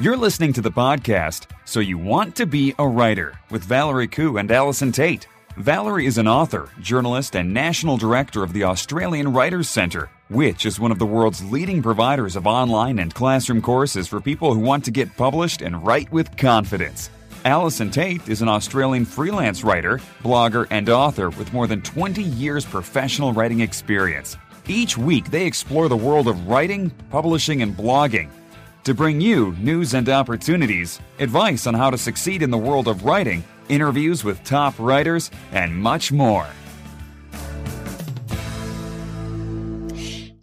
You're listening to the podcast, So You Want to Be a Writer with Valerie Khoo and Allison Tait. Valerie is an author, journalist, and national director of the Australian Writers Centre, which is one of the world's leading providers of online and classroom courses for people who want to get published and write with confidence. Allison Tait is an Australian freelance writer, blogger, and author with more than 20 years professional writing experience. Each week, they explore the world of writing, publishing, and blogging to bring you news and opportunities, advice on how to succeed in the world of writing, interviews with top writers, and much more.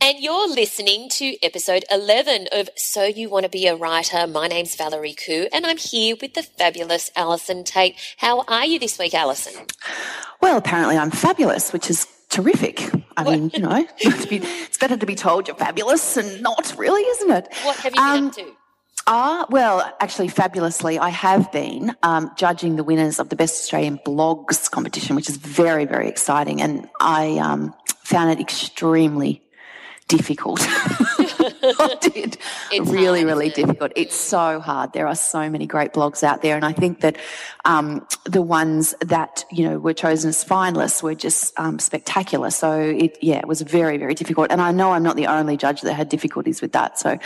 And you're listening to episode 11 of So You Want to Be a Writer. My name's Valerie Khoo, and I'm here with the fabulous Allison Tait. How are you this week, Allison? Well, apparently I'm fabulous, which is terrific. I What? mean, you know, it's, be, it's better to be told you're fabulous and not really, isn't it? What have you been Um, up to? Ah, well, actually, fabulously, I have been um, judging the winners of the Best Australian Blogs competition, which is very, very exciting, and I um, found it extremely difficult. I did It's really, hard, really it? difficult. It's so hard. There are so many great blogs out there, and I think that um, the ones that you know were chosen as finalists were just um, spectacular. So it, yeah, it was very, very difficult. And I know I'm not the only judge that had difficulties with that. So,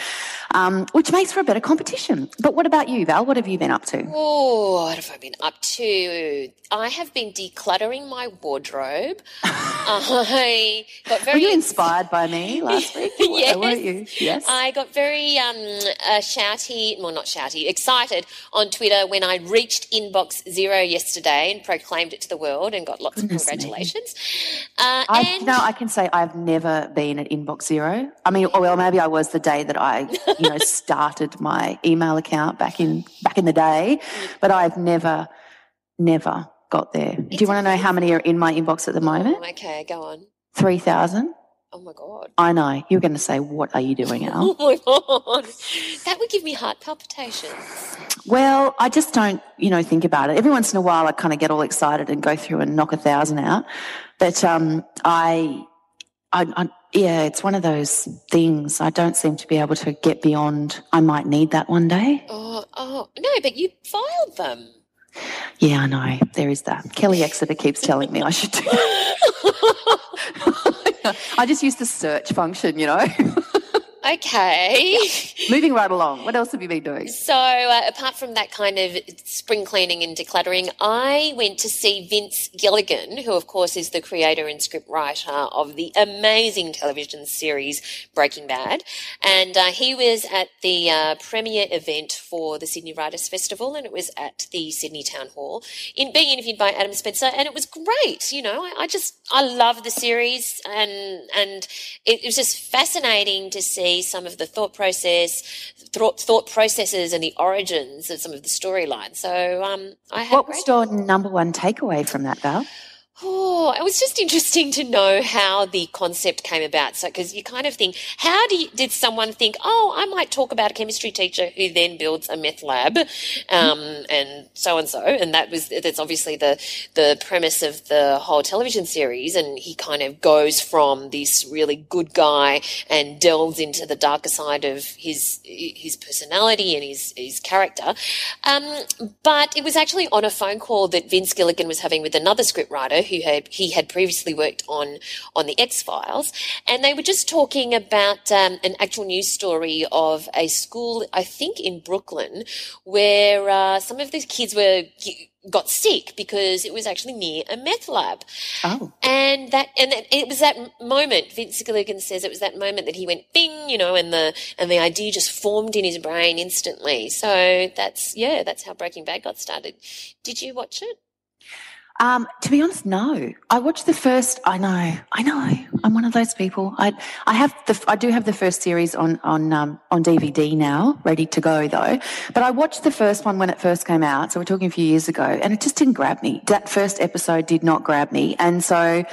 um, which makes for a better competition. But what about you, Val? What have you been up to? Oh, what have I been up to? I have been decluttering my wardrobe. I got very. Were you inspired by me last week? Yes. weren't you? Yes. I got very um, uh, shouty, well, not shouty, excited on Twitter when I reached inbox zero yesterday and proclaimed it to the world and got lots Goodness of congratulations. Uh, I, and no, I can say I've never been at inbox zero. I mean, or well, maybe I was the day that I, you know, started my email account back in back in the day, but I've never, never got there. Do you want to know how many are in my inbox at the moment? Oh, okay, go on. Three thousand. Oh my god. I know. You're going to say, "What are you doing, Al?" Oh my god. That would give me heart palpitations. Well, I just don't, you know, think about it. Every once in a while, I kind of get all excited and go through and knock a thousand out. But um, I, I, I, yeah, it's one of those things. I don't seem to be able to get beyond. I might need that one day. Oh, oh no, but you filed them. Yeah, I know. There is that. Kelly Exeter keeps telling me I should do. I just use the search function, you know. Okay. Moving right along. What else have you been doing? So, uh, apart from that kind of spring cleaning and decluttering, I went to see Vince Gilligan, who, of course, is the creator and scriptwriter of the amazing television series Breaking Bad. And uh, he was at the uh, premiere event for the Sydney Writers Festival, and it was at the Sydney Town Hall, in being interviewed by Adam Spencer, and it was great. You know, I, I just I love the series, and and it, it was just fascinating to see some of the thought process, thought, thought processes, and the origins of some of the storylines. So um, I had What was your number one takeaway from that, Val? Oh, it was just interesting to know how the concept came about. So, because you kind of think, how you, did someone think, oh, I might talk about a chemistry teacher who then builds a meth lab, um, and so and so, and that was that's obviously the the premise of the whole television series. And he kind of goes from this really good guy and delves into the darker side of his his personality and his his character. Um, but it was actually on a phone call that Vince Gilligan was having with another scriptwriter who had he had previously worked on on the X Files, and they were just talking about um, an actual news story of a school, I think in Brooklyn, where uh, some of the kids were got sick because it was actually near a meth lab. Oh. And that, and that, it was that moment. Vince Gilligan says it was that moment that he went bing, you know, and the and the idea just formed in his brain instantly. So that's yeah, that's how Breaking Bad got started. Did you watch it? Um, to be honest, no. I watched the first. I know, I know. I'm one of those people. I, I have the, I do have the first series on on um, on DVD now, ready to go though. But I watched the first one when it first came out. So we're talking a few years ago, and it just didn't grab me. That first episode did not grab me, and so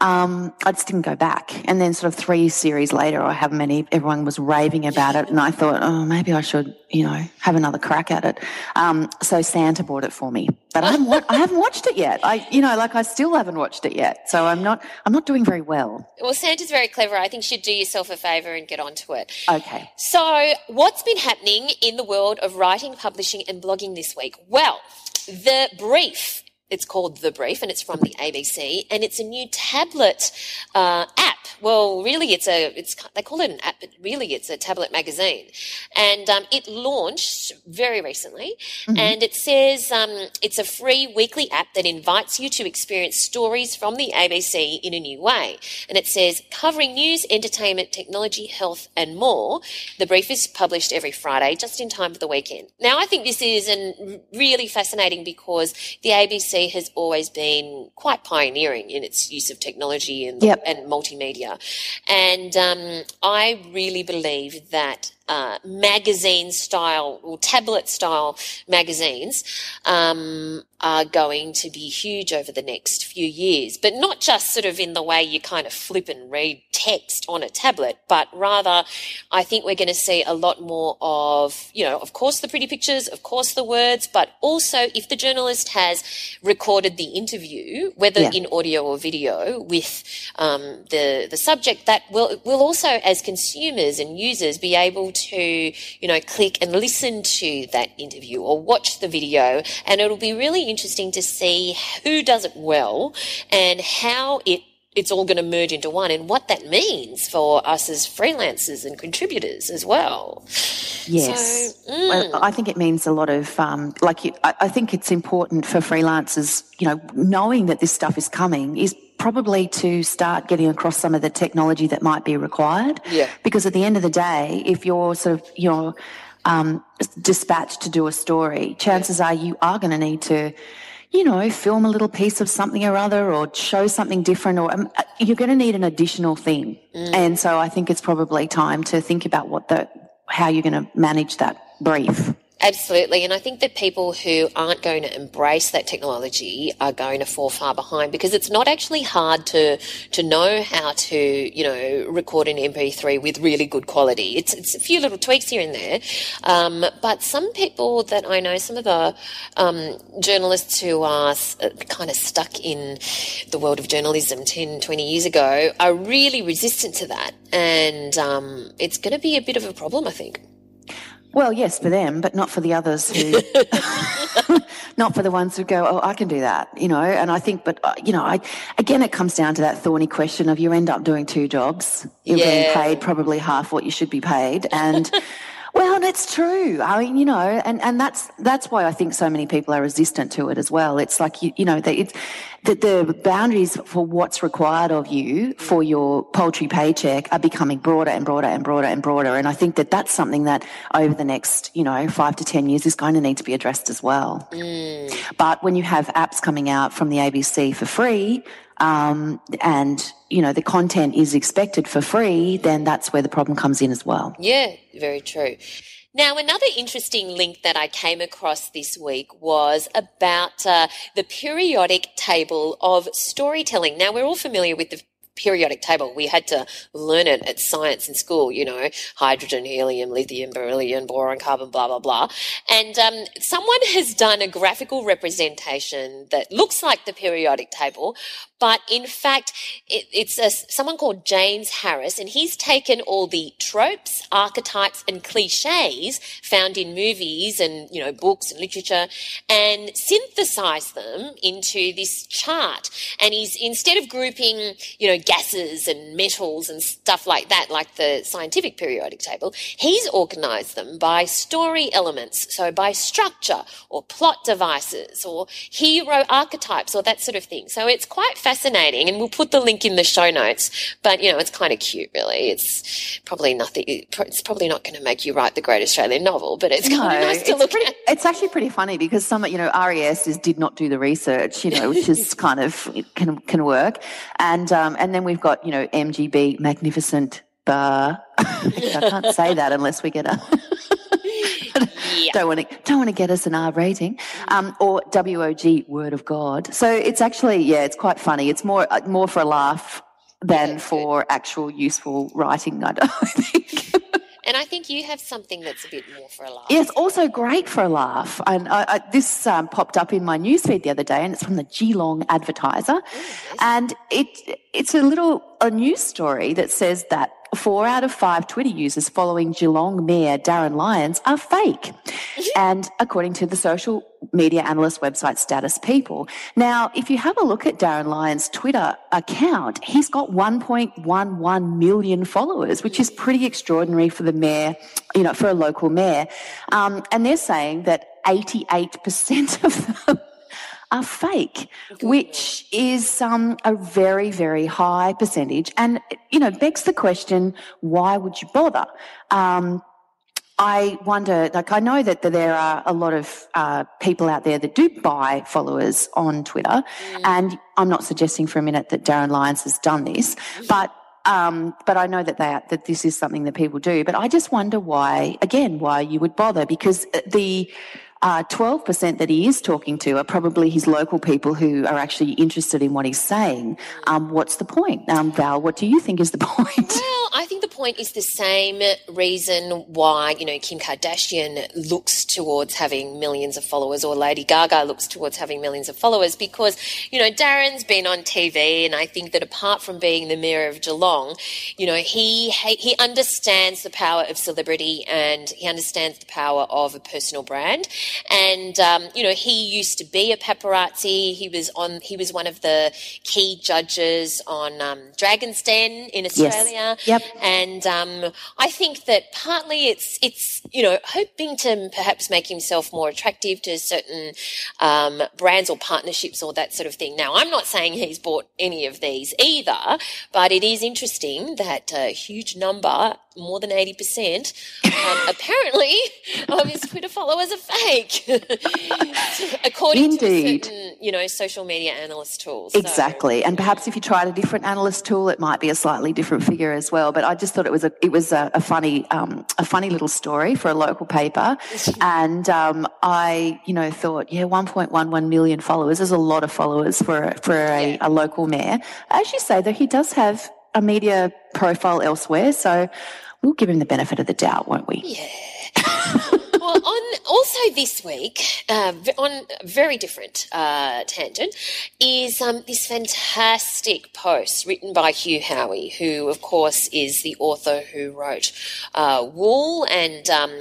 um, I just didn't go back. And then, sort of three series later, or however many, everyone was raving about it, and I thought, oh, maybe I should, you know, have another crack at it. Um, so Santa bought it for me, but I haven't, wa- I haven't watched it yet. I, you know, like I still haven't watched it yet. So I'm not, I'm not doing very well. Well, Santa's very clever. I think you should do yourself a favour and get onto it. Okay. So, what's been happening in the world of writing, publishing, and blogging this week? Well, the brief. It's called The Brief and it's from the ABC and it's a new tablet uh, app. Well, really, it's a it's they call it an app, but really it's a tablet magazine, and um, it launched very recently. And it says um, it's a free weekly app that invites you to experience stories from the ABC in a new way. And it says covering news, entertainment, technology, health, and more. The brief is published every Friday, just in time for the weekend. Now, I think this is an really fascinating because the ABC has always been quite pioneering in its use of technology and, Yep. and multimedia. And um, I really believe that uh, magazine style or tablet style magazines um, are going to be huge over the next few years, but not just sort of in the way you kind of flip and read text on a tablet, but rather I think we're going to see a lot more of, you know, of course the pretty pictures, of course the words, but also if the journalist has recorded the interview, whether Yeah. in audio or video with um, the the subject, that will will also as consumers and users be able to you know click and listen to that interview or watch the video, and it'll be really interesting to see who does it well and how it it's all going to merge into one and what that means for us as freelancers and contributors as well. Yes. So, mm. Well, I think it means a lot of, um, like, you, I, I think it's important for freelancers, you know, knowing that this stuff is coming is probably to start getting across some of the technology that might be required. Yeah. Because at the end of the day, if you're sort of, you're um, dispatched to do a story, chances are you are going to need to, you know, film a little piece of something or other or show something different or um, you're going to need an additional thing. And so I think it's probably time to think about what the, how you're going to manage that brief. Absolutely. And I think that people who aren't going to embrace that technology are going to fall far behind because it's not actually hard to, to know how to, you know, record an MP3 with really good quality. It's, it's a few little tweaks here and there. Um, but some people that I know, some of the, um, journalists who are uh, kind of stuck in the world of journalism 10, 20 years ago are really resistant to that. And, um, it's going to be a bit of a problem, I think. Well, yes, for them, but not for the others who, not for the ones who go, oh, I can do that, you know. And I think, but uh, you know, I again, it comes down to that thorny question of you end up doing two jobs. You're getting Yeah. paid probably half what you should be paid, and well, it's true. I mean, you know, and and that's that's why I think so many people are resistant to it as well. It's like you, you know, that it's that the boundaries for what's required of you for your poultry paycheck are becoming broader and broader and broader and broader. And I think that that's something that over the next, you know, five to 10 years is going to need to be addressed as well. Mm. But when you have apps coming out from the ABC for free, um, and, you know, the content is expected for free, then that's where the problem comes in as well. Yeah, very true. Now, another interesting link that I came across this week was about uh, the periodic table of storytelling. Now, we're all familiar with the periodic table. We had to learn it at science in school, you know, hydrogen, helium, lithium, beryllium, boron, carbon, blah, blah, blah. And um, someone has done a graphical representation that looks like the periodic table, but in fact, it, it's a, someone called James Harris, and he's taken all the tropes, archetypes, and cliches found in movies and you know books and literature, and synthesized them into this chart. And he's instead of grouping you know gases and metals and stuff like that, like the scientific periodic table, he's organized them by story elements, so by structure or plot devices or hero archetypes or that sort of thing. So it's quite fascinating, and we'll put the link in the show notes. But you know, it's kind of cute, really. It's probably nothing. It's probably not going to make you write the Great Australian Novel, but it's kind of nice to look pretty, at. It's actually pretty funny because some, you know, RES is did not do the research, you know, which is kind of can can work, and um, and then we've got you know MGB Magnificent Bar. I can't say that unless we get a. Yeah. don't want to don't want to get us an R rating, um, or WOG Word of God. So it's actually yeah, it's quite funny. It's more uh, more for a laugh than Yeah, for actual useful writing. I don't think. And I think you have something that's a bit more for a laugh. It's also great for a laugh. And I, I, this um, popped up in my newsfeed the other day, and it's from the Geelong Advertiser, and it it's a little a news story that says that four out of five Twitter users following Geelong Mayor Darryn Lyons are fake, and according to the social media analyst website Status People. Now, if you have a look at Darryn Lyons' Twitter account, he's got 1.11 million followers, which is pretty extraordinary for the mayor, you know, for a local mayor. Um, and they're saying that 88% of them are fake, which is um, a very, very high percentage. And, you know, begs the question, why would you bother? Um, I wonder, like, I know that there are a lot of uh, people out there that do buy followers on Twitter, and I'm not suggesting for a minute that Darryn Lyons has done this, but um, but I know that they that this is something that people do. But I just wonder why, again, why you would bother because the uh, 12% that he is talking to are probably his local people who are actually interested in what he's saying. Um, what's the point? Um, Val, what do you think is the point? Well, I think the point is the same reason why, you know, Kim Kardashian looks towards having millions of followers or Lady Gaga looks towards having millions of followers because, you know, Darryn's been on TV and I think that apart from being the mayor of Geelong, you know, he he understands the power of celebrity and he understands the power of a personal brand. And um, you know, he used to be a paparazzi. He was on he was one of the key judges on um, Dragon's Den in Australia. Yes. Yep. And um, I think that partly it's it's you know hoping to perhaps make himself more attractive to certain um, brands or partnerships or that sort of thing. Now, I'm not saying he's bought any of these either, but it is interesting that a huge number, more than eighty percent, um, apparently of his Twitter followers are fake, according Indeed. to certain you know social media analyst tools. So- Exactly, and perhaps if you tried a different analyst tool, it might be a slightly different figure as well. But I just thought it was a it was a, a funny um, a funny little story for a local paper, and um, I you know thought yeah, 1.11 million followers is a lot of followers for for a, Yeah. a local mayor. As you say, though, he does have a media profile elsewhere, so we'll give him the benefit of the doubt, won't we? Yeah. well, on also this week, uh, on a very different uh, tangent, is um, this fantastic post written by Hugh Howey, who, of course, is the author who wrote uh, Wool and um,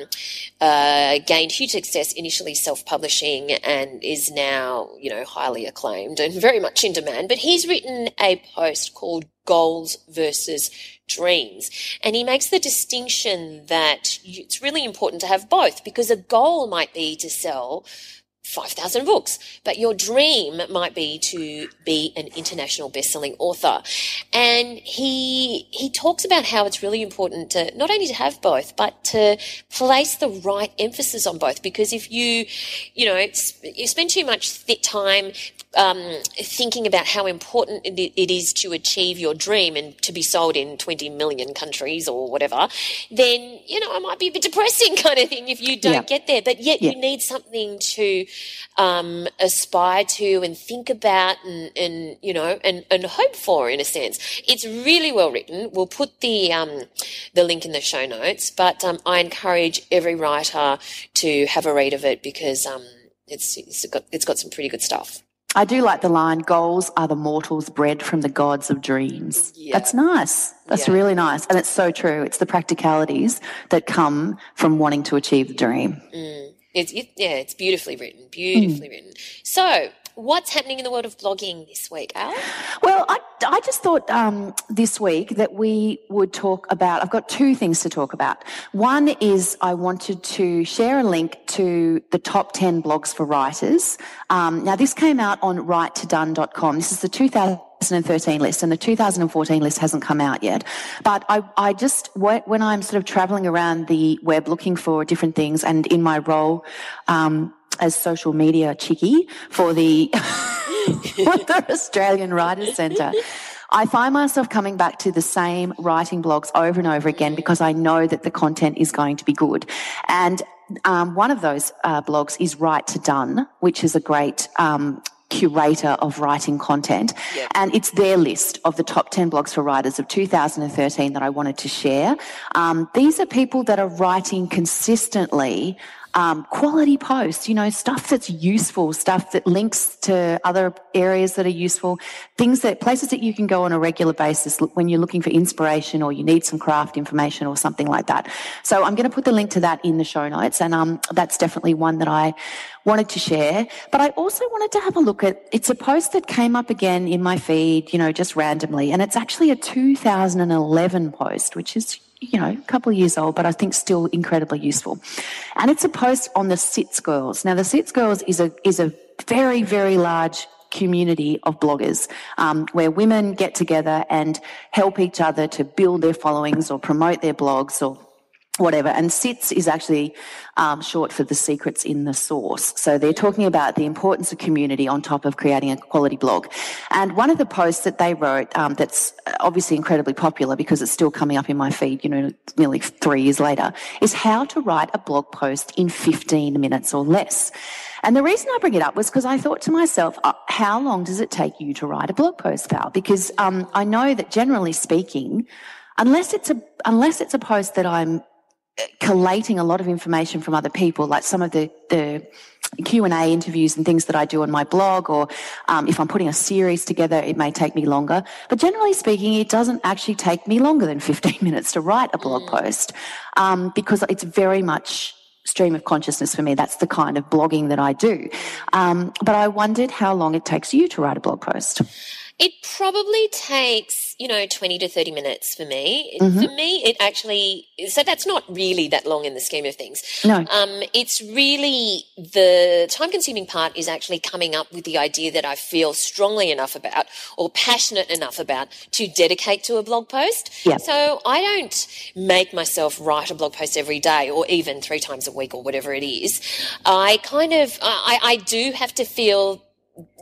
uh, gained huge success initially self-publishing and is now, you know, highly acclaimed and very much in demand. But he's written a post called Goals versus dreams. And he makes the distinction that it's really important to have both because a goal might be to sell 5,000 books, but your dream might be to be an international best-selling author. And he, he talks about how it's really important to not only to have both, but to place the right emphasis on both. Because if you, you know, you spend too much time um, thinking about how important it is to achieve your dream and to be sold in 20 million countries or whatever, then, you know, it might be a bit depressing kind of thing if you don't Yeah. get there. But yet Yeah. you need something to um, aspire to and think about and, and you know, and, and hope for in a sense. It's really well written. We'll put the, um, the link in the show notes, but um, I encourage every writer to have a read of it because um, it's, it's got, it's got some pretty good stuff. I do like the line, goals are the mortals bred from the gods of dreams. Yeah. That's nice. That's Yeah. really nice. And it's so true. It's the practicalities that come from wanting to achieve the dream. Mm. It's it, yeah, it's beautifully written, beautifully mm. written. So, what's happening in the world of blogging this week, Al? Well, I, I just thought um, this week that we would talk about. I've got two things to talk about. One is I wanted to share a link to the top 10 blogs for writers. Um, now, this came out on writetodone.com. This is the 2013 list, and the 2014 list hasn't come out yet. But I, I just, when I'm sort of traveling around the web looking for different things, and in my role, um, as social media chickie for the, for the Australian Writers Centre. I find myself coming back to the same writing blogs over and over again because I know that the content is going to be good. And um, one of those uh, blogs is Write to Done, which is a great um, curator of writing content. Yep. And it's their list of the top 10 blogs for writers of 2013 that I wanted to share. Um, these are people that are writing consistently um, quality posts, you know, stuff that's useful, stuff that links to other areas that are useful, things that places that you can go on a regular basis when you're looking for inspiration or you need some craft information or something like that. So I'm going to put the link to that in the show notes. And um, that's definitely one that I wanted to share. But I also wanted to have a look at it's a post that came up again in my feed, you know, just randomly. And it's actually a 2011 post, which is you know, a couple of years old, but I think still incredibly useful. And it's a post on the SITS Girls. Now, the SITS Girls is a is a very very large community of bloggers um, where women get together and help each other to build their followings or promote their blogs or whatever. And SITS is actually um, short for the secrets in the source. So they're talking about the importance of community on top of creating a quality blog. And one of the posts that they wrote um, that's obviously incredibly popular because it's still coming up in my feed, you know, nearly three years later, is how to write a blog post in 15 minutes or less. And the reason I bring it up was because I thought to myself, uh, how long does it take you to write a blog post, Val? Because um, I know that generally speaking, unless it's a unless it's a post that I'm collating a lot of information from other people, like some of the, the Q and A interviews and things that I do on my blog, or um, if I'm putting a series together, it may take me longer. But generally speaking, it doesn't actually take me longer than 15 minutes to write a blog mm. post um, because it's very much stream of consciousness for me. That's the kind of blogging that I do. Um, but I wondered how long it takes you to write a blog post. It probably takes, you know, 20 to 30 minutes for me. Mm-hmm. For me, it actually, so that's not really that long in the scheme of things. No. Um, it's really the time consuming part is actually coming up with the idea that I feel strongly enough about or passionate enough about to dedicate to a blog post. Yep. So I don't make myself write a blog post every day or even three times a week or whatever it is. I kind of, I, I do have to feel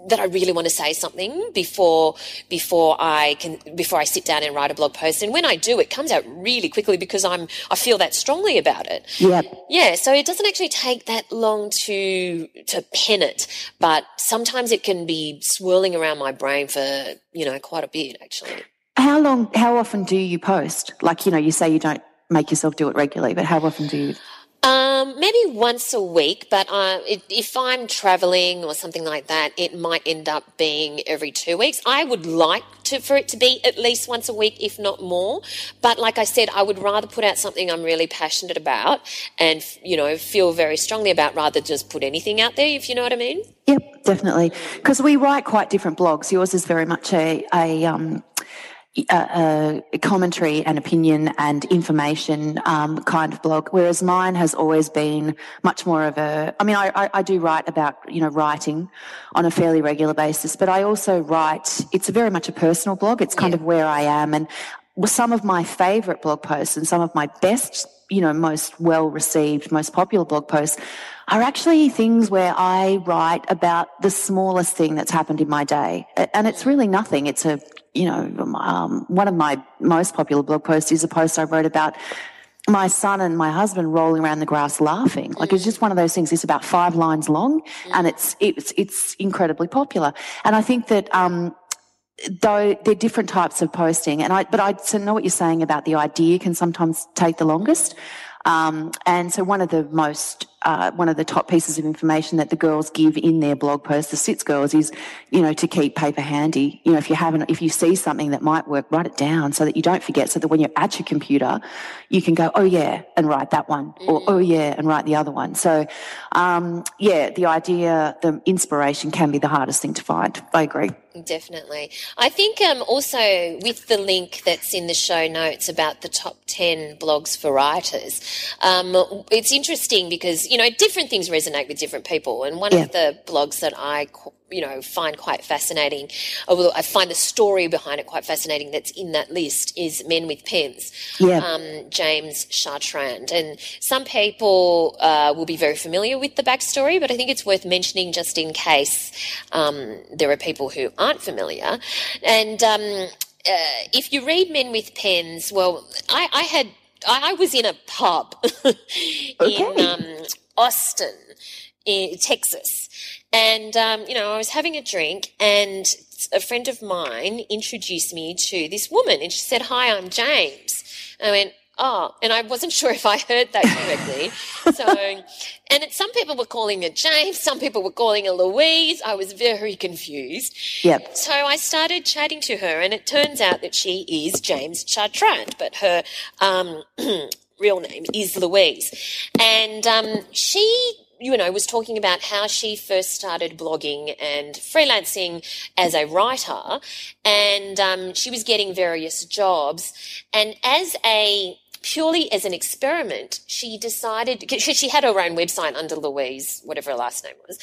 that I really want to say something before before I can before I sit down and write a blog post. And when I do, it comes out really quickly because I'm I feel that strongly about it. Yep. Yeah. So it doesn't actually take that long to to pen it, but sometimes it can be swirling around my brain for you know quite a bit actually. How long? How often do you post? Like you know, you say you don't make yourself do it regularly, but how often do you? Um, maybe once a week, but uh, if I'm traveling or something like that, it might end up being every two weeks. I would like to, for it to be at least once a week, if not more. But like I said, I would rather put out something I'm really passionate about and, you know, feel very strongly about rather than just put anything out there, if you know what I mean. Yep, definitely. Because we write quite different blogs. Yours is very much a, a, um, a, a, commentary and opinion and information um, kind of blog, whereas mine has always been much more of a. I mean, I, I, I, do write about you know writing on a fairly regular basis, but I also write. It's a very much a personal blog. It's kind yeah. of where I am, and some of my favourite blog posts and some of my best, you know, most well received, most popular blog posts are actually things where I write about the smallest thing that's happened in my day. And it's really nothing. It's a you know, um, one of my most popular blog posts is a post I wrote about my son and my husband rolling around the grass laughing. Like it's just one of those things. It's about five lines long, and it's it's it's incredibly popular. And I think that um, though they're different types of posting, and I but I know what you're saying about the idea can sometimes take the longest. Um, and so one of the most uh, one of the top pieces of information that the girls give in their blog post, the SITS girls, is you know to keep paper handy. You know, if you haven't, if you see something that might work, write it down so that you don't forget. So that when you're at your computer, you can go, oh yeah, and write that one, or oh yeah, and write the other one. So, um, yeah, the idea, the inspiration can be the hardest thing to find. I agree. Definitely. I think um, also with the link that's in the show notes about the top 10 blogs for writers, um, it's interesting because, you know, different things resonate with different people. And one yeah. of the blogs that I you know, find quite fascinating, although I find the story behind it quite fascinating that's in that list is Men with Pens, yeah. um, James Chartrand. And some people uh, will be very familiar with the backstory, but I think it's worth mentioning just in case um, there are people who aren't familiar. And um, uh, if you read Men with Pens, well, I, I had I, was in a pub in um, Austin, in Texas. And, um, you know, I was having a drink and a friend of mine introduced me to this woman and she said, Hi, I'm James. I went, Oh, and I wasn't sure if I heard that correctly. so, and it, some people were calling it James, some people were calling her Louise. I was very confused. Yep. So I started chatting to her, and it turns out that she is James Chartrand, but her um, real name is Louise. And um, she you know, was talking about how she first started blogging and freelancing as a writer, and um, she was getting various jobs. And as a purely as an experiment, she decided she had her own website under Louise, whatever her last name was.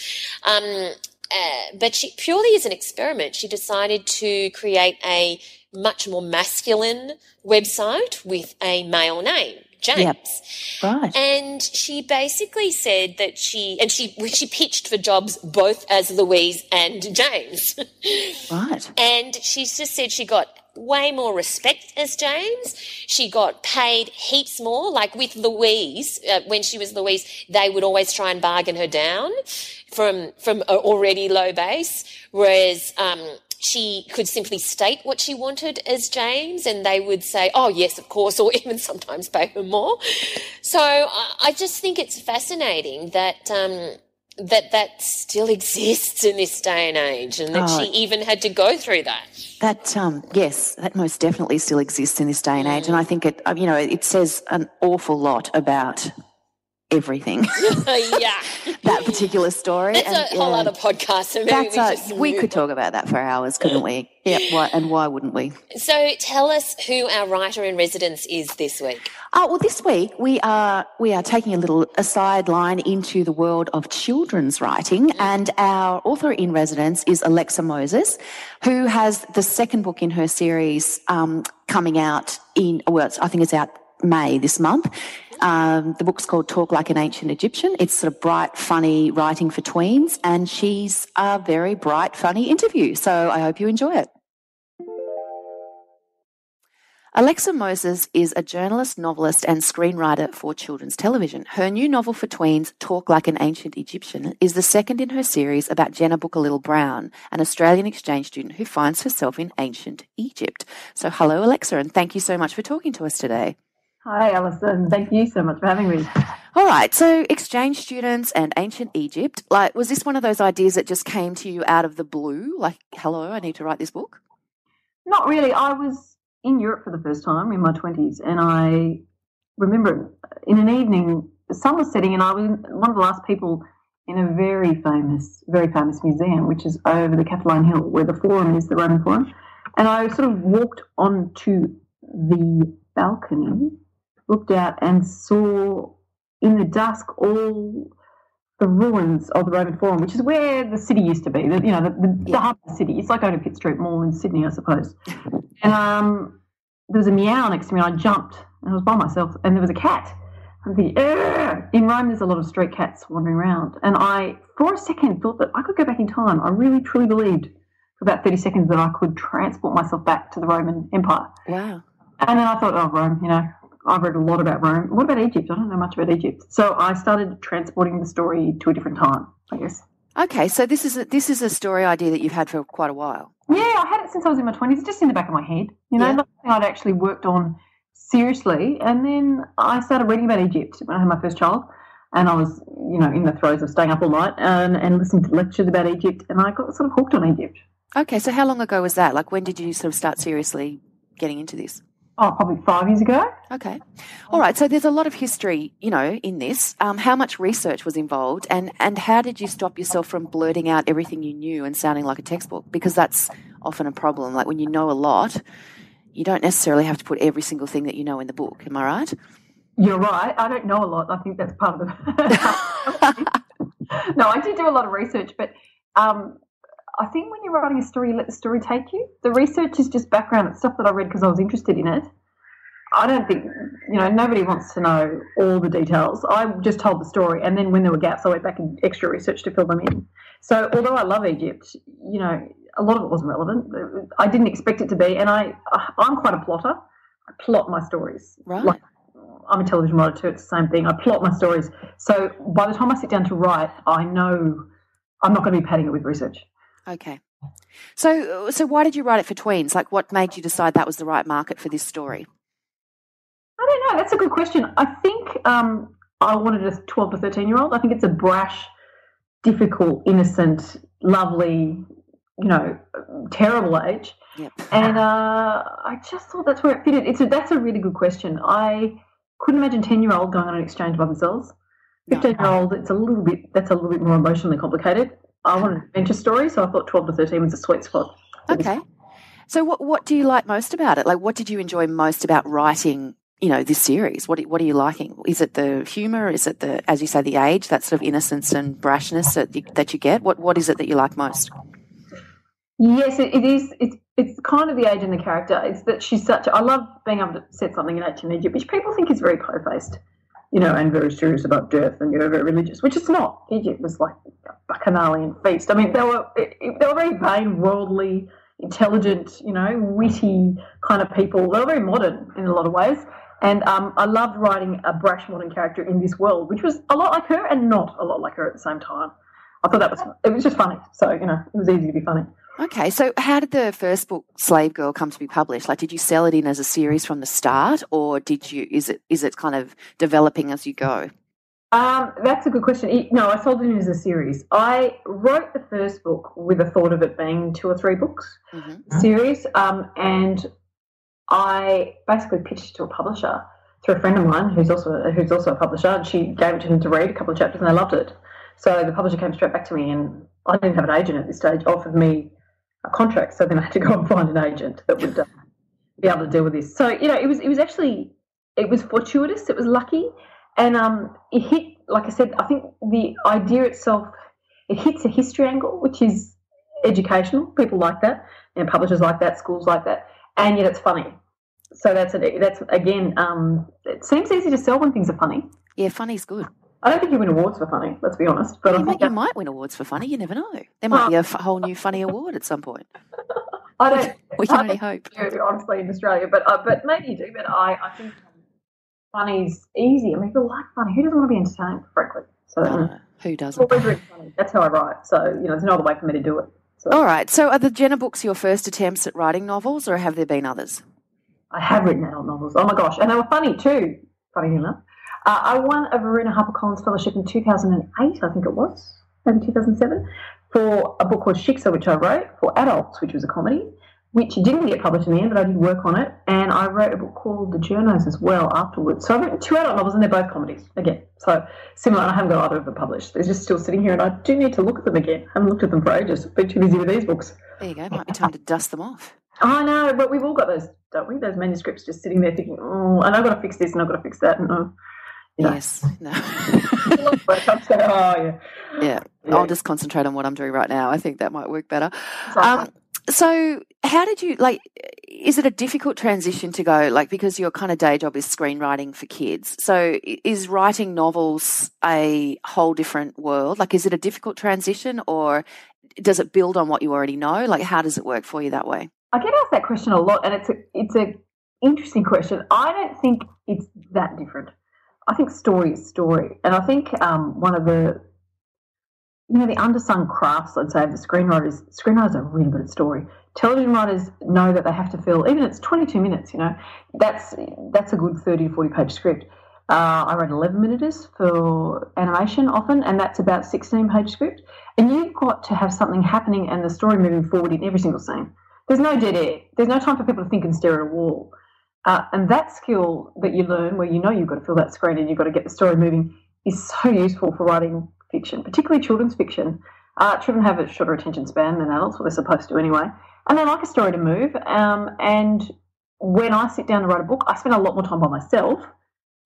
Um, uh, but she purely as an experiment, she decided to create a much more masculine website with a male name. James. Yep. Right. And she basically said that she and she she pitched for jobs both as Louise and James. right. And she just said she got way more respect as James. She got paid heaps more. Like with Louise, uh, when she was Louise, they would always try and bargain her down from from an already low base. Whereas um, she could simply state what she wanted as James, and they would say, "Oh yes, of course," or even sometimes pay her more. So I just think it's fascinating that. Um, that that still exists in this day and age, and that oh, she even had to go through that. That um, yes, that most definitely still exists in this day and age, and I think it you know it says an awful lot about everything. yeah. that particular story. That's and, a whole other podcast. So that's we, we could talk about that for hours, couldn't we? Yeah. Why, and why wouldn't we? So tell us who our writer in residence is this week. Oh, well, this week we are we are taking a little a sideline into the world of children's writing, and our author in residence is Alexa Moses, who has the second book in her series um, coming out in well, I think it's out May this month. Um, the book's called Talk Like an Ancient Egyptian. It's sort of bright, funny writing for tweens, and she's a very bright, funny interview. So I hope you enjoy it. Alexa Moses is a journalist, novelist, and screenwriter for children's television. Her new novel for tweens, Talk Like an Ancient Egyptian, is the second in her series about Jenna Book-a-Little Brown, an Australian exchange student who finds herself in ancient Egypt. So, hello, Alexa, and thank you so much for talking to us today. Hi, Alison. Thank you so much for having me. All right. So, exchange students and ancient Egypt. Like, was this one of those ideas that just came to you out of the blue? Like, hello, I need to write this book? Not really. I was in Europe for the first time in my 20s, and I remember in an evening, the sun was setting, and I was one of the last people in a very famous, very famous museum, which is over the Capitoline Hill, where the Forum is, the Roman Forum. And I sort of walked onto the balcony looked out and saw in the dusk all the ruins of the Roman Forum, which is where the city used to be. The, you know, the, the, yeah. the hub of the city. It's like going to Pitt Street Mall in Sydney, I suppose. and um, there was a meow next to me, and I jumped, and I was by myself, and there was a cat. I'm thinking, in Rome, there's a lot of street cats wandering around, and I, for a second, thought that I could go back in time. I really, truly believed for about 30 seconds that I could transport myself back to the Roman Empire. Wow. And then I thought, oh, Rome, you know, I've read a lot about Rome. What about Egypt? I don't know much about Egypt. So I started transporting the story to a different time, I guess. Okay, so this is a, this is a story idea that you've had for quite a while. Yeah, I had it since I was in my twenties, just in the back of my head. You know, yeah. nothing I'd actually worked on seriously. And then I started reading about Egypt when I had my first child, and I was, you know, in the throes of staying up all night and, and listening to lectures about Egypt, and I got sort of hooked on Egypt. Okay, so how long ago was that? Like, when did you sort of start seriously getting into this? Oh, probably five years ago. Okay. All right. So there's a lot of history, you know, in this. Um, how much research was involved, and and how did you stop yourself from blurting out everything you knew and sounding like a textbook? Because that's often a problem. Like when you know a lot, you don't necessarily have to put every single thing that you know in the book. Am I right? You're right. I don't know a lot. I think that's part of the. no, I did do a lot of research, but um, I think when you're writing a story, you let the story take you. The research is just background. It's stuff that I read because I was interested in it. I don't think, you know, nobody wants to know all the details. I just told the story, and then when there were gaps, I went back and extra research to fill them in. So, although I love Egypt, you know, a lot of it wasn't relevant. I didn't expect it to be, and I, uh, I'm quite a plotter. I plot my stories. Right. Like, I'm a television writer too. It's the same thing. I plot my stories. So by the time I sit down to write, I know I'm not going to be padding it with research. Okay. So, so why did you write it for tweens? Like, what made you decide that was the right market for this story? I don't know. That's a good question. I think um, I wanted a 12 to 13 year old. I think it's a brash, difficult, innocent, lovely, you know, terrible age. Yep. And uh, I just thought that's where it fitted. It's a, that's a really good question. I couldn't imagine 10 year old going on an exchange by themselves. 15 year old, it's a little bit, that's a little bit more emotionally complicated. I want an adventure story, so I thought 12 to 13 was a sweet spot. Okay. So, what, what do you like most about it? Like, what did you enjoy most about writing you know this series? What what are you liking? Is it the humor? Is it the as you say the age that sort of innocence and brashness that you, that you get? What what is it that you like most? Yes it, it is it's it's kind of the age and the character. It's that she's such I love being able to set something in ancient egypt which people think is very po-faced you know and very serious about death and you know very religious which it's not egypt was like a bacchanalian feast i mean they were they were very vain worldly intelligent you know witty kind of people they were very modern in a lot of ways and um, I loved writing a brash modern character in this world, which was a lot like her and not a lot like her at the same time. I thought that was it was just funny. So you know, it was easy to be funny. Okay, so how did the first book, Slave Girl, come to be published? Like, did you sell it in as a series from the start, or did you? Is it is it kind of developing as you go? Um, that's a good question. No, I sold it in as a series. I wrote the first book with a thought of it being two or three books mm-hmm. series, um, and I basically pitched it to a publisher through a friend of mine who's also who's also a publisher, and she gave it to them to read a couple of chapters, and they loved it. So the publisher came straight back to me, and I didn't have an agent at this stage. Offered me a contract, so then I had to go and find an agent that would uh, be able to deal with this. So you know, it was it was actually it was fortuitous. It was lucky, and um, it hit. Like I said, I think the idea itself it hits a history angle, which is educational. People like that, and publishers like that, schools like that, and yet it's funny so that's a, that's again. Um, it seems easy to sell when things are funny. Yeah, funny's good. I don't think you win awards for funny. Let's be honest. But you, might, you might win awards for funny. You never know. There might be a f- whole new funny award at some point. I don't. We can only hope. honestly, in Australia, but uh, but maybe you do. But I, I think funny's easy. I mean, people like funny. Who doesn't want to be entertained? Frankly, so uh, who doesn't? Always really funny. That's how I write. So you know, there's no other way for me to do it. So. All right. So are the Jenna books your first attempts at writing novels, or have there been others? I have written adult novels. Oh my gosh, and they were funny too. Funny enough, uh, I won a Varuna HarperCollins Fellowship in 2008, I think it was, maybe 2007, for a book called Shiksa, which I wrote for adults, which was a comedy, which didn't get published in the end, but I did work on it. And I wrote a book called The Journos as well afterwards. So I've written two adult novels, and they're both comedies again. So similar, I haven't got either of them published. They're just still sitting here, and I do need to look at them again. I haven't looked at them for ages. Been too busy with these books. There you go. Might be time to dust them off. I know, but we've all got those, don't we? Those manuscripts just sitting there thinking, oh, and I've got to fix this and I've got to fix that. And, oh, Yes. No. oh, yeah. yeah. yeah. I'll just concentrate on what I'm doing right now. I think that might work better. Um, so, how did you like? Is it a difficult transition to go like because your kind of day job is screenwriting for kids? So, is writing novels a whole different world? Like, is it a difficult transition, or does it build on what you already know? Like, how does it work for you that way? I get asked that question a lot, and it's a it's a interesting question. I don't think it's that different. I think story is story, and I think um, one of the you know the undersung crafts, I'd say, of the screenwriters. Screenwriters are really good at story. Television writers know that they have to fill, even it's 22 minutes. You know, that's that's a good 30 to 40 page script. Uh, I write 11 minutes for animation often, and that's about 16 page script. And you've got to have something happening and the story moving forward in every single scene. There's no dead air. There's no time for people to think and stare at a wall. Uh, and that skill that you learn, where you know you've got to fill that screen and you've got to get the story moving, is so useful for writing fiction, particularly children's fiction. Uh, children have a shorter attention span than adults, well, they're supposed to anyway. And they like a story to move. Um, and when I sit down to write a book, I spend a lot more time by myself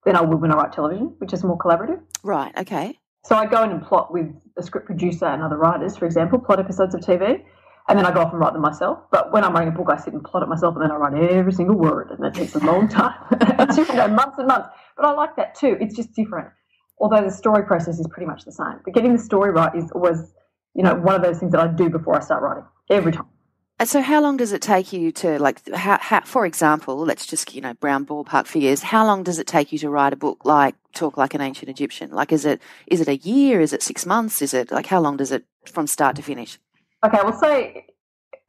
than I would when I write television, which is more collaborative. Right, okay. So I go in and plot with a script producer and other writers, for example, plot episodes of TV and then I go off and write them myself. But when I'm writing a book, I sit and plot it myself, and then I write every single word, and that takes a long time. months and months. But I like that too. It's just different. Although the story process is pretty much the same. But getting the story right is always, you know, one of those things that I do before I start writing every time. so, how long does it take you to, like, how, how, for example, let's just, you know, brown ballpark figures, how long does it take you to write a book like Talk Like an Ancient Egyptian? Like, is it, is it a year? Is it six months? Is it, like, how long does it from start to finish? Okay, well, say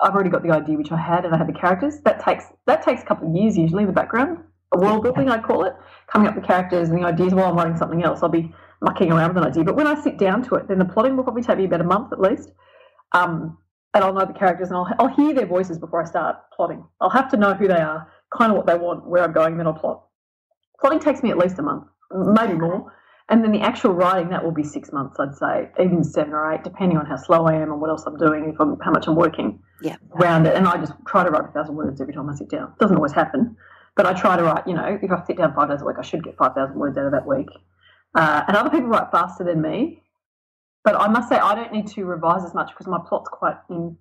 I've already got the idea, which I had, and I had the characters. That takes, that takes a couple of years usually in the background. A world building, I call it, coming up with characters and the ideas while I'm writing something else. I'll be mucking around with an idea. But when I sit down to it, then the plotting will probably take me about a month at least. Um, and I'll know the characters and I'll, I'll hear their voices before I start plotting. I'll have to know who they are, kind of what they want, where I'm going, then I'll plot. Plotting takes me at least a month, maybe more. And then the actual writing, that will be six months, I'd say, even seven or eight, depending on how slow I am and what else I'm doing, if I'm, how much I'm working yeah. around it. And I just try to write a thousand words every time I sit down. Doesn't always happen, but I try to write, you know, if I sit down five days a week, I should get 5,000 words out of that week. Uh, and other people write faster than me. But I must say, I don't need to revise as much because my plot's quite in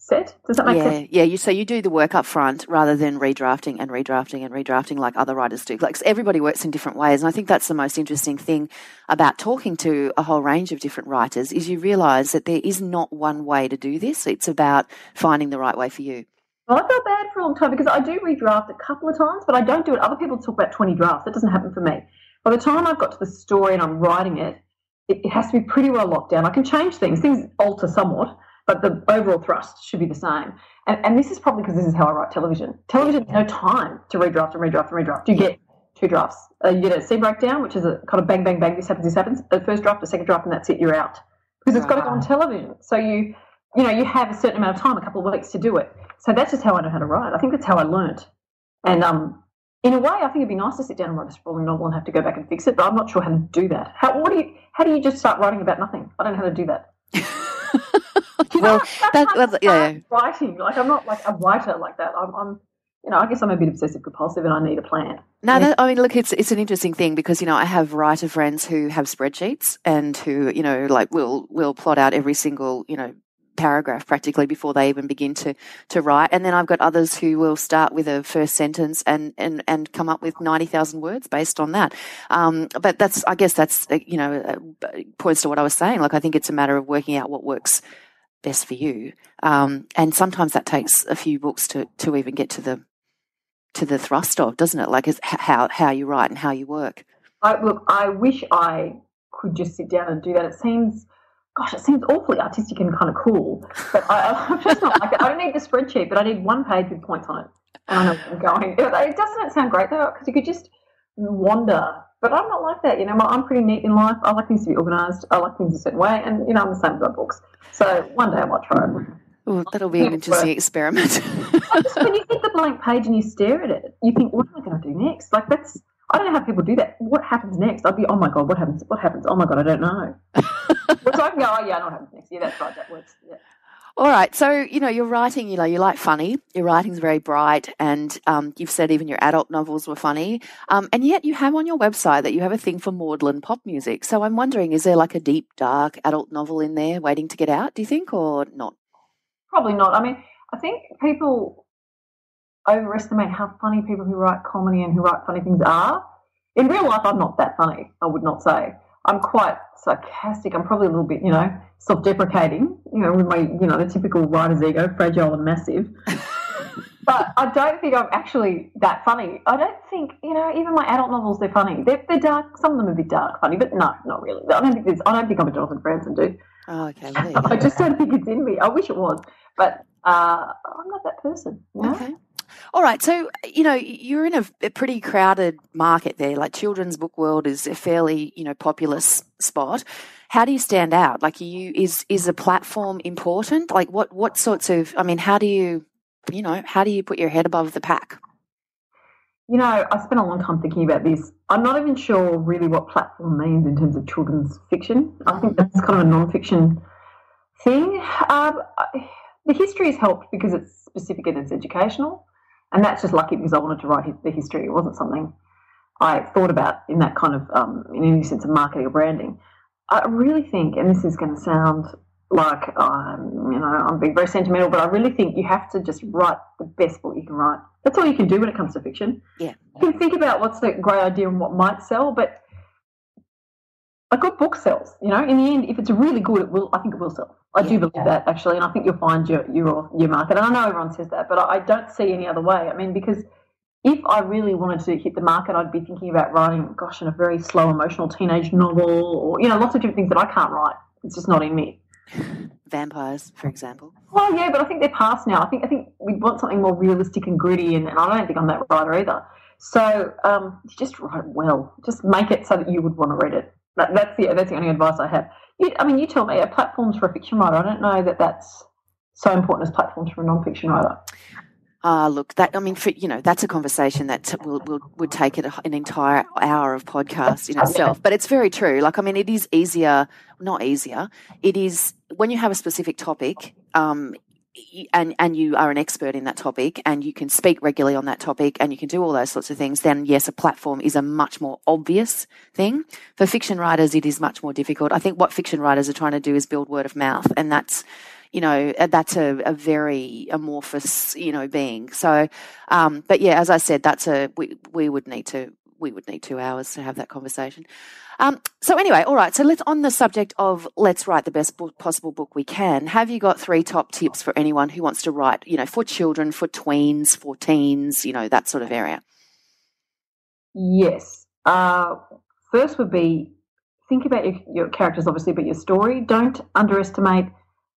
set. Does that make yeah, sense? Yeah, you so you do the work up front rather than redrafting and redrafting and redrafting like other writers do. Like everybody works in different ways, and I think that's the most interesting thing about talking to a whole range of different writers is you realise that there is not one way to do this. It's about finding the right way for you. Well, I felt bad for a long time because I do redraft a couple of times, but I don't do it. Other people talk about 20 drafts. That doesn't happen for me. By the time I've got to the story and I'm writing it, it, it has to be pretty well locked down. I can change things, things alter somewhat, but the overall thrust should be the same. And, and this is probably because this is how I write television. Television, no time to redraft and redraft and redraft. You get two drafts. Uh, you get a scene breakdown, which is a kind of bang, bang, bang, this happens, this happens. The first draft, the second draft, and that's it, you're out. Because it's got to go on television. So you, you know, you have a certain amount of time, a couple of weeks to do it. So that's just how I know how to write. I think that's how I learnt. And um, in a way, I think it'd be nice to sit down and write a sprawling novel and have to go back and fix it, but I'm not sure how to do that. How, what do you, how do you just start writing about nothing? I don't know how to do that. you well, that, that's, yeah, writing. Like I'm not like a writer like that. I'm, I'm, you know, I guess I'm a bit obsessive compulsive, and I need a plan. No, that, I mean, look, it's it's an interesting thing because you know I have writer friends who have spreadsheets and who you know like will will plot out every single you know paragraph practically before they even begin to to write. And then I've got others who will start with a first sentence and and and come up with ninety thousand words based on that. Um, but that's I guess that's uh, you know uh, points to what I was saying. Like I think it's a matter of working out what works best for you. Um, and sometimes that takes a few books to to even get to the to the thrust of, doesn't it? Like how how you write and how you work. I, look, I wish I could just sit down and do that. It seems gosh, it seems awfully artistic and kind of cool. But I, am just not like it. I don't need the spreadsheet, but I need one page with points on it. And I know where I'm going. It doesn't sound great though, because you could just wander. But I'm not like that, you know. I'm pretty neat in life. I like things to be organised. I like things a certain way, and you know, I'm the same with my books. So one day I might try it. That'll be an interesting experiment. just, when you hit the blank page and you stare at it, you think, "What am I going to do next?" Like that's I don't know how people do that. What happens next? I'd be, oh my god, what happens? What happens? Oh my god, I don't know. so I can go, oh yeah, I know what happens next. Yeah, that's right, that works. Yeah. All right, so you know you're writing. You know you like funny. Your writing's very bright, and um, you've said even your adult novels were funny. Um, and yet you have on your website that you have a thing for maudlin pop music. So I'm wondering, is there like a deep, dark adult novel in there waiting to get out? Do you think, or not? Probably not. I mean, I think people overestimate how funny people who write comedy and who write funny things are. In real life, I'm not that funny, I would not say. I'm quite sarcastic. I'm probably a little bit, you know, self deprecating, you know, with my, you know, the typical writer's ego, fragile and massive. but I don't think I'm actually that funny. I don't think, you know, even my adult novels, they're funny. They're, they're dark. Some of them are a bit dark funny, but no, not really. I don't think there's, I don't think I'm a Jonathan Franzen dude. Oh, okay. I just don't think it's in me. I wish it was, but uh, I'm not that person. You know? Okay. All right. So, you know, you're in a, a, pretty crowded market there. Like children's book world is a fairly, you know, populous spot. How do you stand out? Like you is is a platform important? Like what what sorts of I mean, how do you you know, how do you put your head above the pack? You know, I spent a long time thinking about this. I'm not even sure really what platform means in terms of children's fiction. I think that's kind of a non-fiction thing. Um, the history has helped because it's specific and it's educational. And that's just lucky because I wanted to write the history. It wasn't something I thought about in that kind of, um, in any sense of marketing or branding. I really think, and this is going to sound like, um, you know, I'm being very sentimental, but I really think you have to just write the best book you can write. That's all you can do when it comes to fiction. Yeah. You can think about what's the great idea and what might sell, but a good book sells. You know, in the end, if it's really good, it will. I think it will sell. I do believe that actually, and I think you'll find your your your market. And I know everyone says that, but I, I don't see any other way. I mean, because if I really wanted to hit the market, I'd be thinking about writing, gosh, in a very slow, emotional teenage novel, or you know, lots of different things that I can't write. It's just not in me. Vampires, for example. Well, yeah, but I think they're past now. I think I think we want something more realistic and gritty, and, and I don't think I'm that writer either. So um, just write well. Just make it so that you would want to read it. That, that's the that's the only advice I have. You, I mean, you tell me. A platforms for a fiction writer. I don't know that that's so important as platforms for a non-fiction writer. Ah, uh, look, that I mean, for, you know, that's a conversation that will will would take it an entire hour of podcast in itself. But it's very true. Like, I mean, it is easier, not easier. It is when you have a specific topic. Um, and and you are an expert in that topic and you can speak regularly on that topic and you can do all those sorts of things then yes a platform is a much more obvious thing for fiction writers it is much more difficult i think what fiction writers are trying to do is build word of mouth and that's you know, uh, that's a, a very amorphous, you know, being. So, um, but yeah, as I said, that's a, we, we would need to, we would need two hours to have that conversation. Um, so anyway, all right. So let's on the subject of let's write the best book, possible book we can. Have you got three top tips for anyone who wants to write? You know, for children, for tweens, for teens, you know, that sort of area. Yes. Uh, first would be think about your, your characters, obviously, but your story. Don't underestimate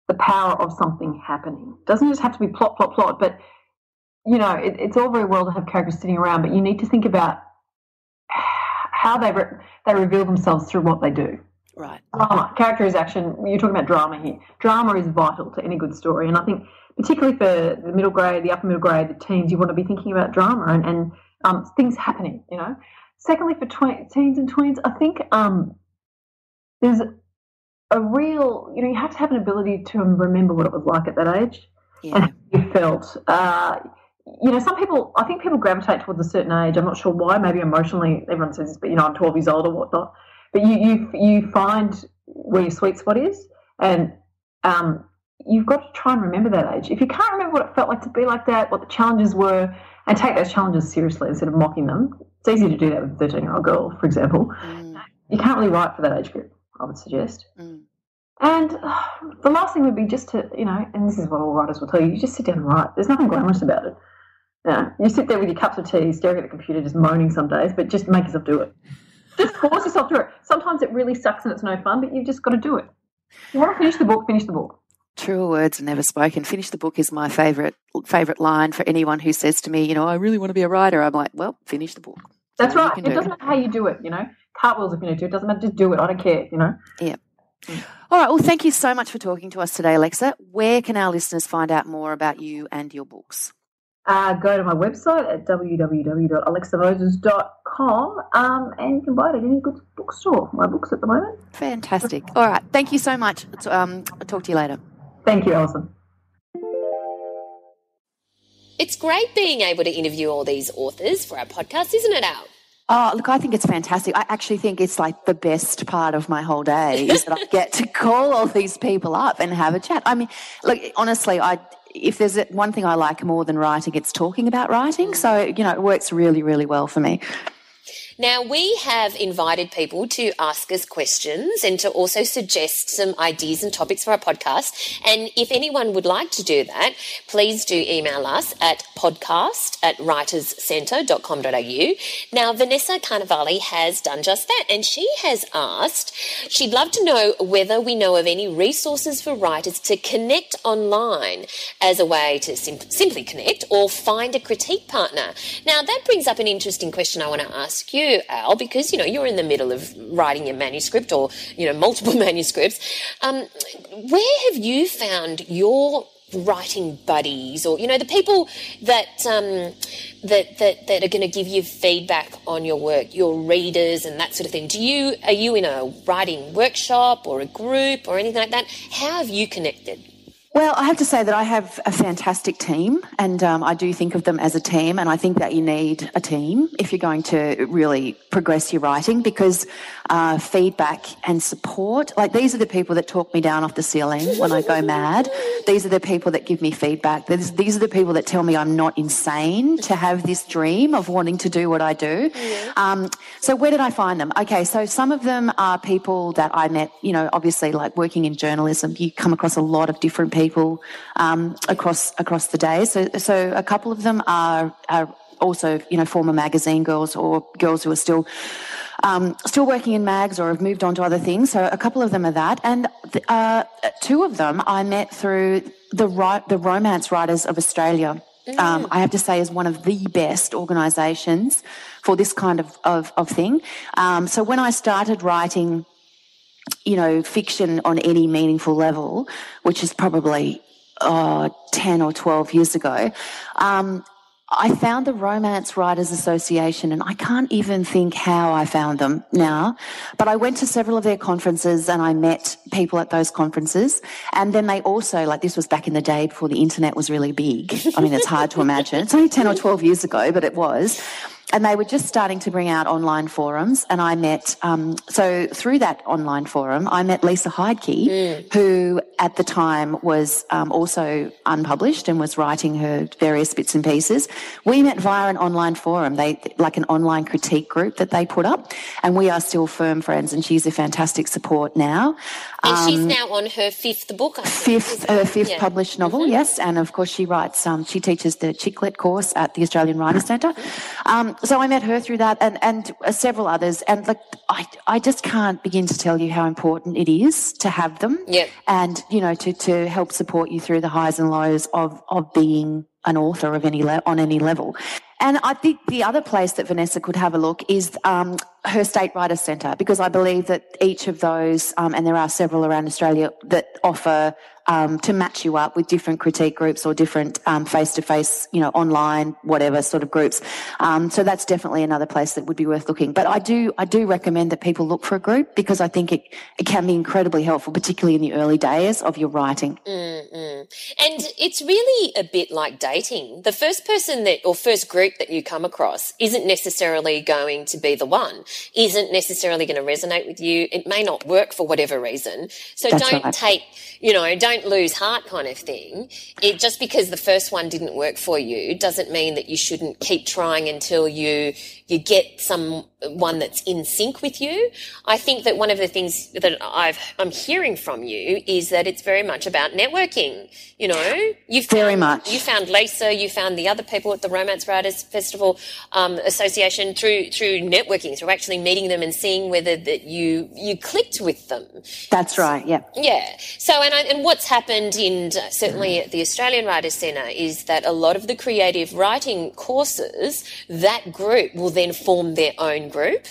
the power of something happening. Doesn't just have to be plot, plot, plot, but you know, it, it's all very well to have characters sitting around, but you need to think about how they re- they reveal themselves through what they do. Right. Drama, characterization. You're talking about drama here. Drama is vital to any good story, and I think particularly for the middle grade, the upper middle grade, the teens, you want to be thinking about drama and, and um, things happening. You know. Secondly, for tw- teens and tweens, I think um, there's a real, you know, you have to have an ability to remember what it was like at that age yeah. and how you felt. Uh, you know, some people, I think people gravitate towards a certain age. I'm not sure why. Maybe emotionally, everyone says this, but you know, I'm 12 years old or whatnot. But you you you find where your sweet spot is, and um, you've got to try and remember that age. If you can't remember what it felt like to be like that, what the challenges were, and take those challenges seriously instead of mocking them, it's easy to do that with a 13 year old girl, for example. Mm. You can't really write for that age group. I would suggest. Mm. And uh, the last thing would be just to, you know, and this is what all writers will tell you, you just sit down and write. There's nothing glamorous about it. Know, you sit there with your cups of tea, staring at the computer, just moaning some days, but just make yourself do it. Just force yourself through it. Sometimes it really sucks and it's no fun, but you've just got to do it. You want to finish the book, finish the book. Truer words are never spoken. Finish the book is my favorite favorite line for anyone who says to me, you know, I really want to be a writer. I'm like, well, finish the book. That's right. It doesn't matter how you do it, you know cartwheels if you need to. It doesn't matter. Just do it. I don't care. You know. Yeah. All right. Well, thank you so much for talking to us today, Alexa. Where can our listeners find out more about you and your books? Uh, go to my website at www.alexamoses.com um, and you can buy it at any good bookstore. My books at the moment. Fantastic. All right. Thank you so much. Um, I'll talk to you later. Thank you, Allison. It's great being able to interview all these authors for our podcast, isn't it, Al? Oh, look, I think it's fantastic. I actually think it's like the best part of my whole day is that I get to call all these people up and have a chat. I mean, look, honestly, I if there's one thing I like more than writing, it's talking about writing. So, you know, it works really, really well for me. Now, we have invited people to ask us questions and to also suggest some ideas and topics for our podcast. And if anyone would like to do that, please do email us at podcast at writerscentre.com.au. Now, Vanessa Carnevale has done just that, and she has asked, she'd love to know whether we know of any resources for writers to connect online as a way to sim- simply connect or find a critique partner. Now, that brings up an interesting question I want to ask you Al, because you know you're in the middle of writing your manuscript or you know multiple manuscripts. Um, where have you found your writing buddies, or you know the people that um, that that that are going to give you feedback on your work, your readers and that sort of thing? Do you are you in a writing workshop or a group or anything like that? How have you connected? Well, I have to say that I have a fantastic team, and um, I do think of them as a team. And I think that you need a team if you're going to really progress your writing because uh, feedback and support like these are the people that talk me down off the ceiling when I go mad. These are the people that give me feedback. These, these are the people that tell me I'm not insane to have this dream of wanting to do what I do. Um, so, where did I find them? Okay, so some of them are people that I met, you know, obviously, like working in journalism, you come across a lot of different people people um, across across the day. So, so a couple of them are, are also, you know, former magazine girls or girls who are still um, still working in mags or have moved on to other things. So a couple of them are that, and uh, two of them I met through the the Romance Writers of Australia. Um, I have to say, is one of the best organisations for this kind of of, of thing. Um, so when I started writing you know, fiction on any meaningful level, which is probably uh, 10 or 12 years ago, um, I found the Romance Writers Association, and I can't even think how I found them now. But I went to several of their conferences and I met people at those conferences. And then they also, like, this was back in the day before the internet was really big. I mean, it's hard to imagine. It's only 10 or 12 years ago, but it was and they were just starting to bring out online forums. And I met, um, so through that online forum, I met Lisa Heidke, mm. who at the time was um, also unpublished and was writing her various bits and pieces. We met via an online forum, they like an online critique group that they put up, and we are still firm friends. And she's a fantastic support now. And um, she's now on her fifth book. I fifth, her fifth yeah. published novel, mm-hmm. yes. And of course, she writes. Um, she teaches the Chicklet course at the Australian Writers Centre. So I met her through that, and and uh, several others. And like, I I just can't begin to tell you how important it is to have them. Yeah. And you know, to to help support you through the highs and lows of of being an author of any le- on any level. And I think the other place that Vanessa could have a look is um, her State Writers Centre, because I believe that each of those, um, and there are several around Australia that offer um, to match you up with different critique groups or different face to face, you know, online, whatever sort of groups. Um, so that's definitely another place that would be worth looking. But I do, I do recommend that people look for a group because I think it, it can be incredibly helpful, particularly in the early days of your writing. Mm-hmm. And it's really a bit like dating. The first person that, or first group that you come across isn't necessarily going to be the one, isn't necessarily going to resonate with you. It may not work for whatever reason. So that's don't right. take, you know, don't don't lose heart kind of thing. It just because the first one didn't work for you doesn't mean that you shouldn't keep trying until you you get some one that's in sync with you. I think that one of the things that I've I'm hearing from you is that it's very much about networking. You know, you've very much you found Lisa, you found the other people at the Romance Writers Festival um, Association through through networking, through actually meeting them and seeing whether that you you clicked with them. That's right. Yeah. Yeah. So and I, and what's happened in certainly mm. at the Australian Writers Centre is that a lot of the creative writing courses that group will then form their own group.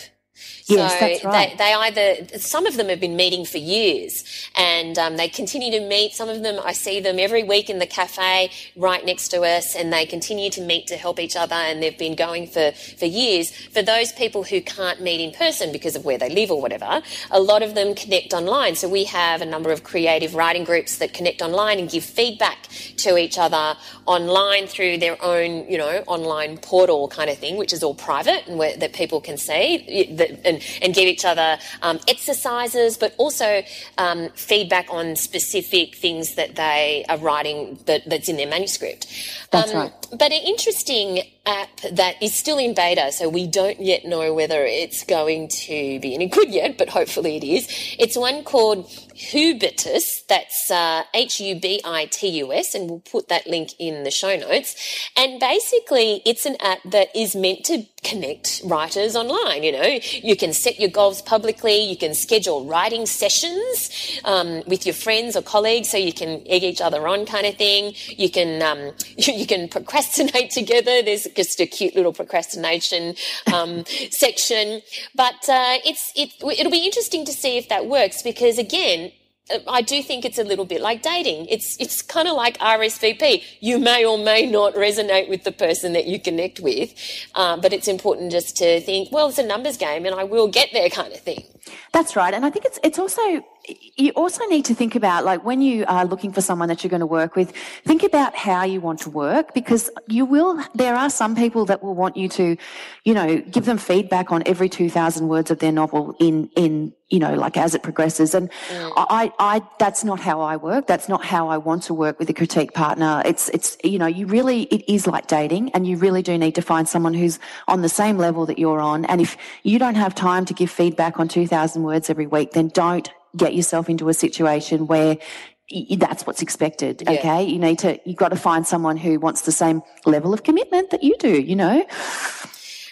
Yes, so that's right. they, they either, some of them have been meeting for years and um, they continue to meet. Some of them, I see them every week in the cafe right next to us and they continue to meet to help each other and they've been going for, for years. For those people who can't meet in person because of where they live or whatever, a lot of them connect online. So we have a number of creative writing groups that connect online and give feedback to each other online through their own, you know, online portal kind of thing, which is all private and where, that people can see that, and, and give each other um, exercises, but also um, feedback on specific things that they are writing that, that's in their manuscript. That's um, right. But an interesting app that is still in beta, so we don't yet know whether it's going to be any good yet, but hopefully it is. It's one called Hubitus, that's uh, H U B I T U S, and we'll put that link in the show notes. And basically, it's an app that is meant to connect writers online. You know, you can set your goals publicly, you can schedule writing sessions um, with your friends or colleagues so you can egg each other on, kind of thing. You can um, you can procrastinate together. There's just a cute little procrastination um, section. But uh, it's it, it'll be interesting to see if that works because again. I do think it's a little bit like dating. It's it's kind of like RSVP. You may or may not resonate with the person that you connect with, um, but it's important just to think, well, it's a numbers game, and I will get there, kind of thing. That's right, and I think it's it's also you also need to think about like when you are looking for someone that you're going to work with think about how you want to work because you will there are some people that will want you to you know give them feedback on every 2000 words of their novel in in you know like as it progresses. And mm. I, I that's not how i work. That's not how i want to work with a critique partner. It's it's you know you really it is like dating and you really do need to find someone who's on the same level that you're on. And if you don't have time to give feedback on 2000 words every week then don't get yourself into a situation where that's what's expected. Yeah. Okay. You need to, you've got to find someone who wants the same level of commitment that you do, you know?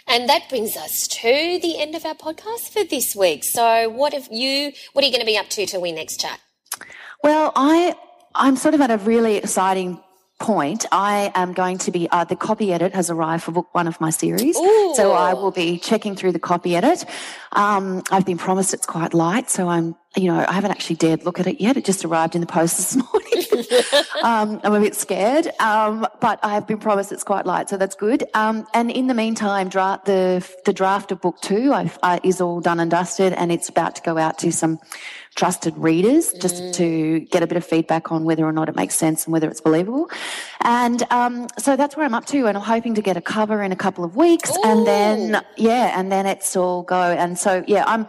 And that brings us to the end of our podcast for this week. So what have you, what are you going to be up to till we next chat? Well, I, I'm sort of at a really exciting point, I am going to be, uh, the copy edit has arrived for book one of my series. Ooh. So I will be checking through the copy edit. Um, I've been promised it's quite light, so I'm, you know, I haven't actually dared look at it yet. It just arrived in the post this morning. um, I'm a bit scared, um, but I have been promised it's quite light, so that's good. Um, and in the meantime, dra- the the draft of book two uh, is all done and dusted, and it's about to go out to some trusted readers just mm. to get a bit of feedback on whether or not it makes sense and whether it's believable. And um, so that's where I'm up to, and I'm hoping to get a cover in a couple of weeks, Ooh. and then yeah, and then it's all go. And so yeah, I'm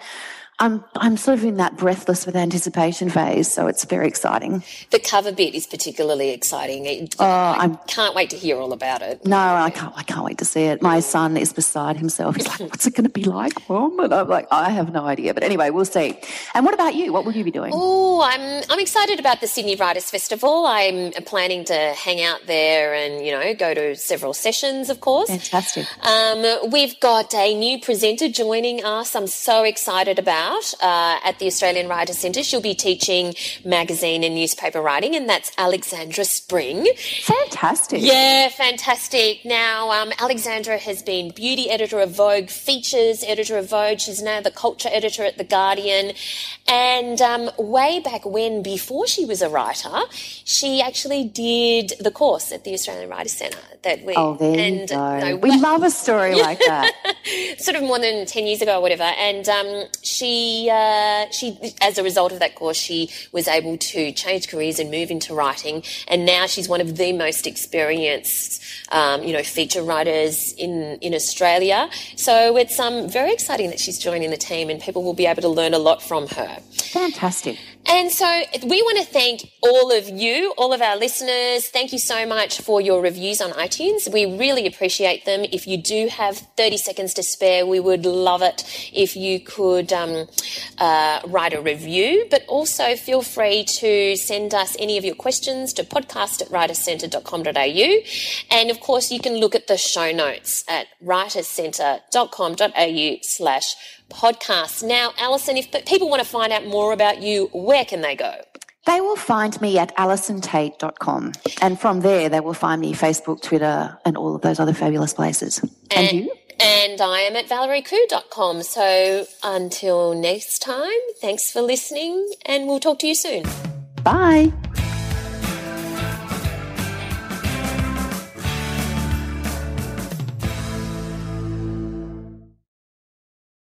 I'm I'm sort of in that breathless with anticipation phase, so it's very exciting. The cover bit is particularly exciting. It, oh, I can't wait to hear all about it. No, I can't. I can't wait to see it. My son is beside himself. He's like, "What's it going to be like, Mom?" And I'm like, "I have no idea." But anyway, we'll see. And what about you? What will you be doing? Oh, I'm I'm excited about the Sydney Writers Festival. I'm planning to hang out there and you know go to several sessions, of course. Fantastic. Um, we've got a new presenter joining us. I'm so excited about out uh, at the Australian Writers Centre. She'll be teaching magazine and newspaper writing, and that's Alexandra Spring. Fantastic. Yeah, fantastic. Now, um, Alexandra has been beauty editor of Vogue, features editor of Vogue. She's now the culture editor at The Guardian. And um, way back when, before she was a writer, she actually did the course at the Australian Writers Centre that we. Oh, there and, you go. No, we love a story like that. sort of more than 10 years ago or whatever. And um, she uh, she, as a result of that course, she was able to change careers and move into writing. And now she's one of the most experienced, um, you know, feature writers in in Australia. So it's um, very exciting that she's joining the team, and people will be able to learn a lot from her. Fantastic. And so we want to thank all of you, all of our listeners. Thank you so much for your reviews on iTunes. We really appreciate them. If you do have 30 seconds to spare, we would love it if you could um, uh, write a review, but also feel free to send us any of your questions to podcast at writerscentre.com.au. And of course, you can look at the show notes at writerscentre.com.au slash podcast. Now, Allison, if people want to find out more about you, where can they go? They will find me at allisontait.com. And from there, they will find me Facebook, Twitter, and all of those other fabulous places. And, and you? And I am at valeriekhoo.com. So until next time, thanks for listening, and we'll talk to you soon. Bye.